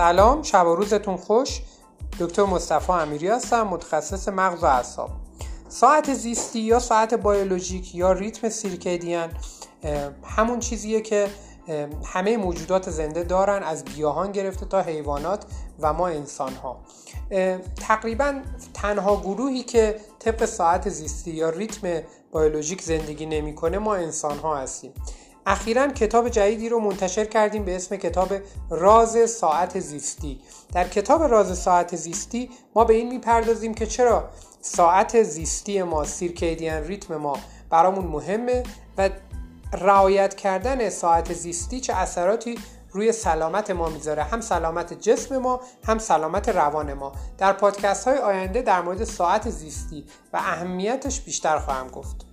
سلام شب و روزتون خوش. دکتر مصطفی امیری هستم متخصص مغز و اعصاب. ساعت زیستی یا ساعت بیولوژیک یا ریتم سیرکدین همون چیزیه که همه موجودات زنده دارن از گیاهان گرفته تا حیوانات و ما انسان ها تقریبا تنها گروهی که طبق ساعت زیستی یا ریتم بیولوژیک زندگی نمی‌کنه ما انسان ها هستیم. اخیرا کتاب جدیدی رو منتشر کردیم به اسم کتاب راز ساعت زیستی. در کتاب راز ساعت زیستی ما به این می‌پردازیم که چرا ساعت زیستی ما سیرکیدین ریتم ما برامون مهمه و رعایت کردن ساعت زیستی چه اثراتی روی سلامت ما می‌ذاره. هم سلامت جسم ما هم سلامت روان ما. در پادکست های آینده در مورد ساعت زیستی و اهمیتش بیشتر خواهم گفت.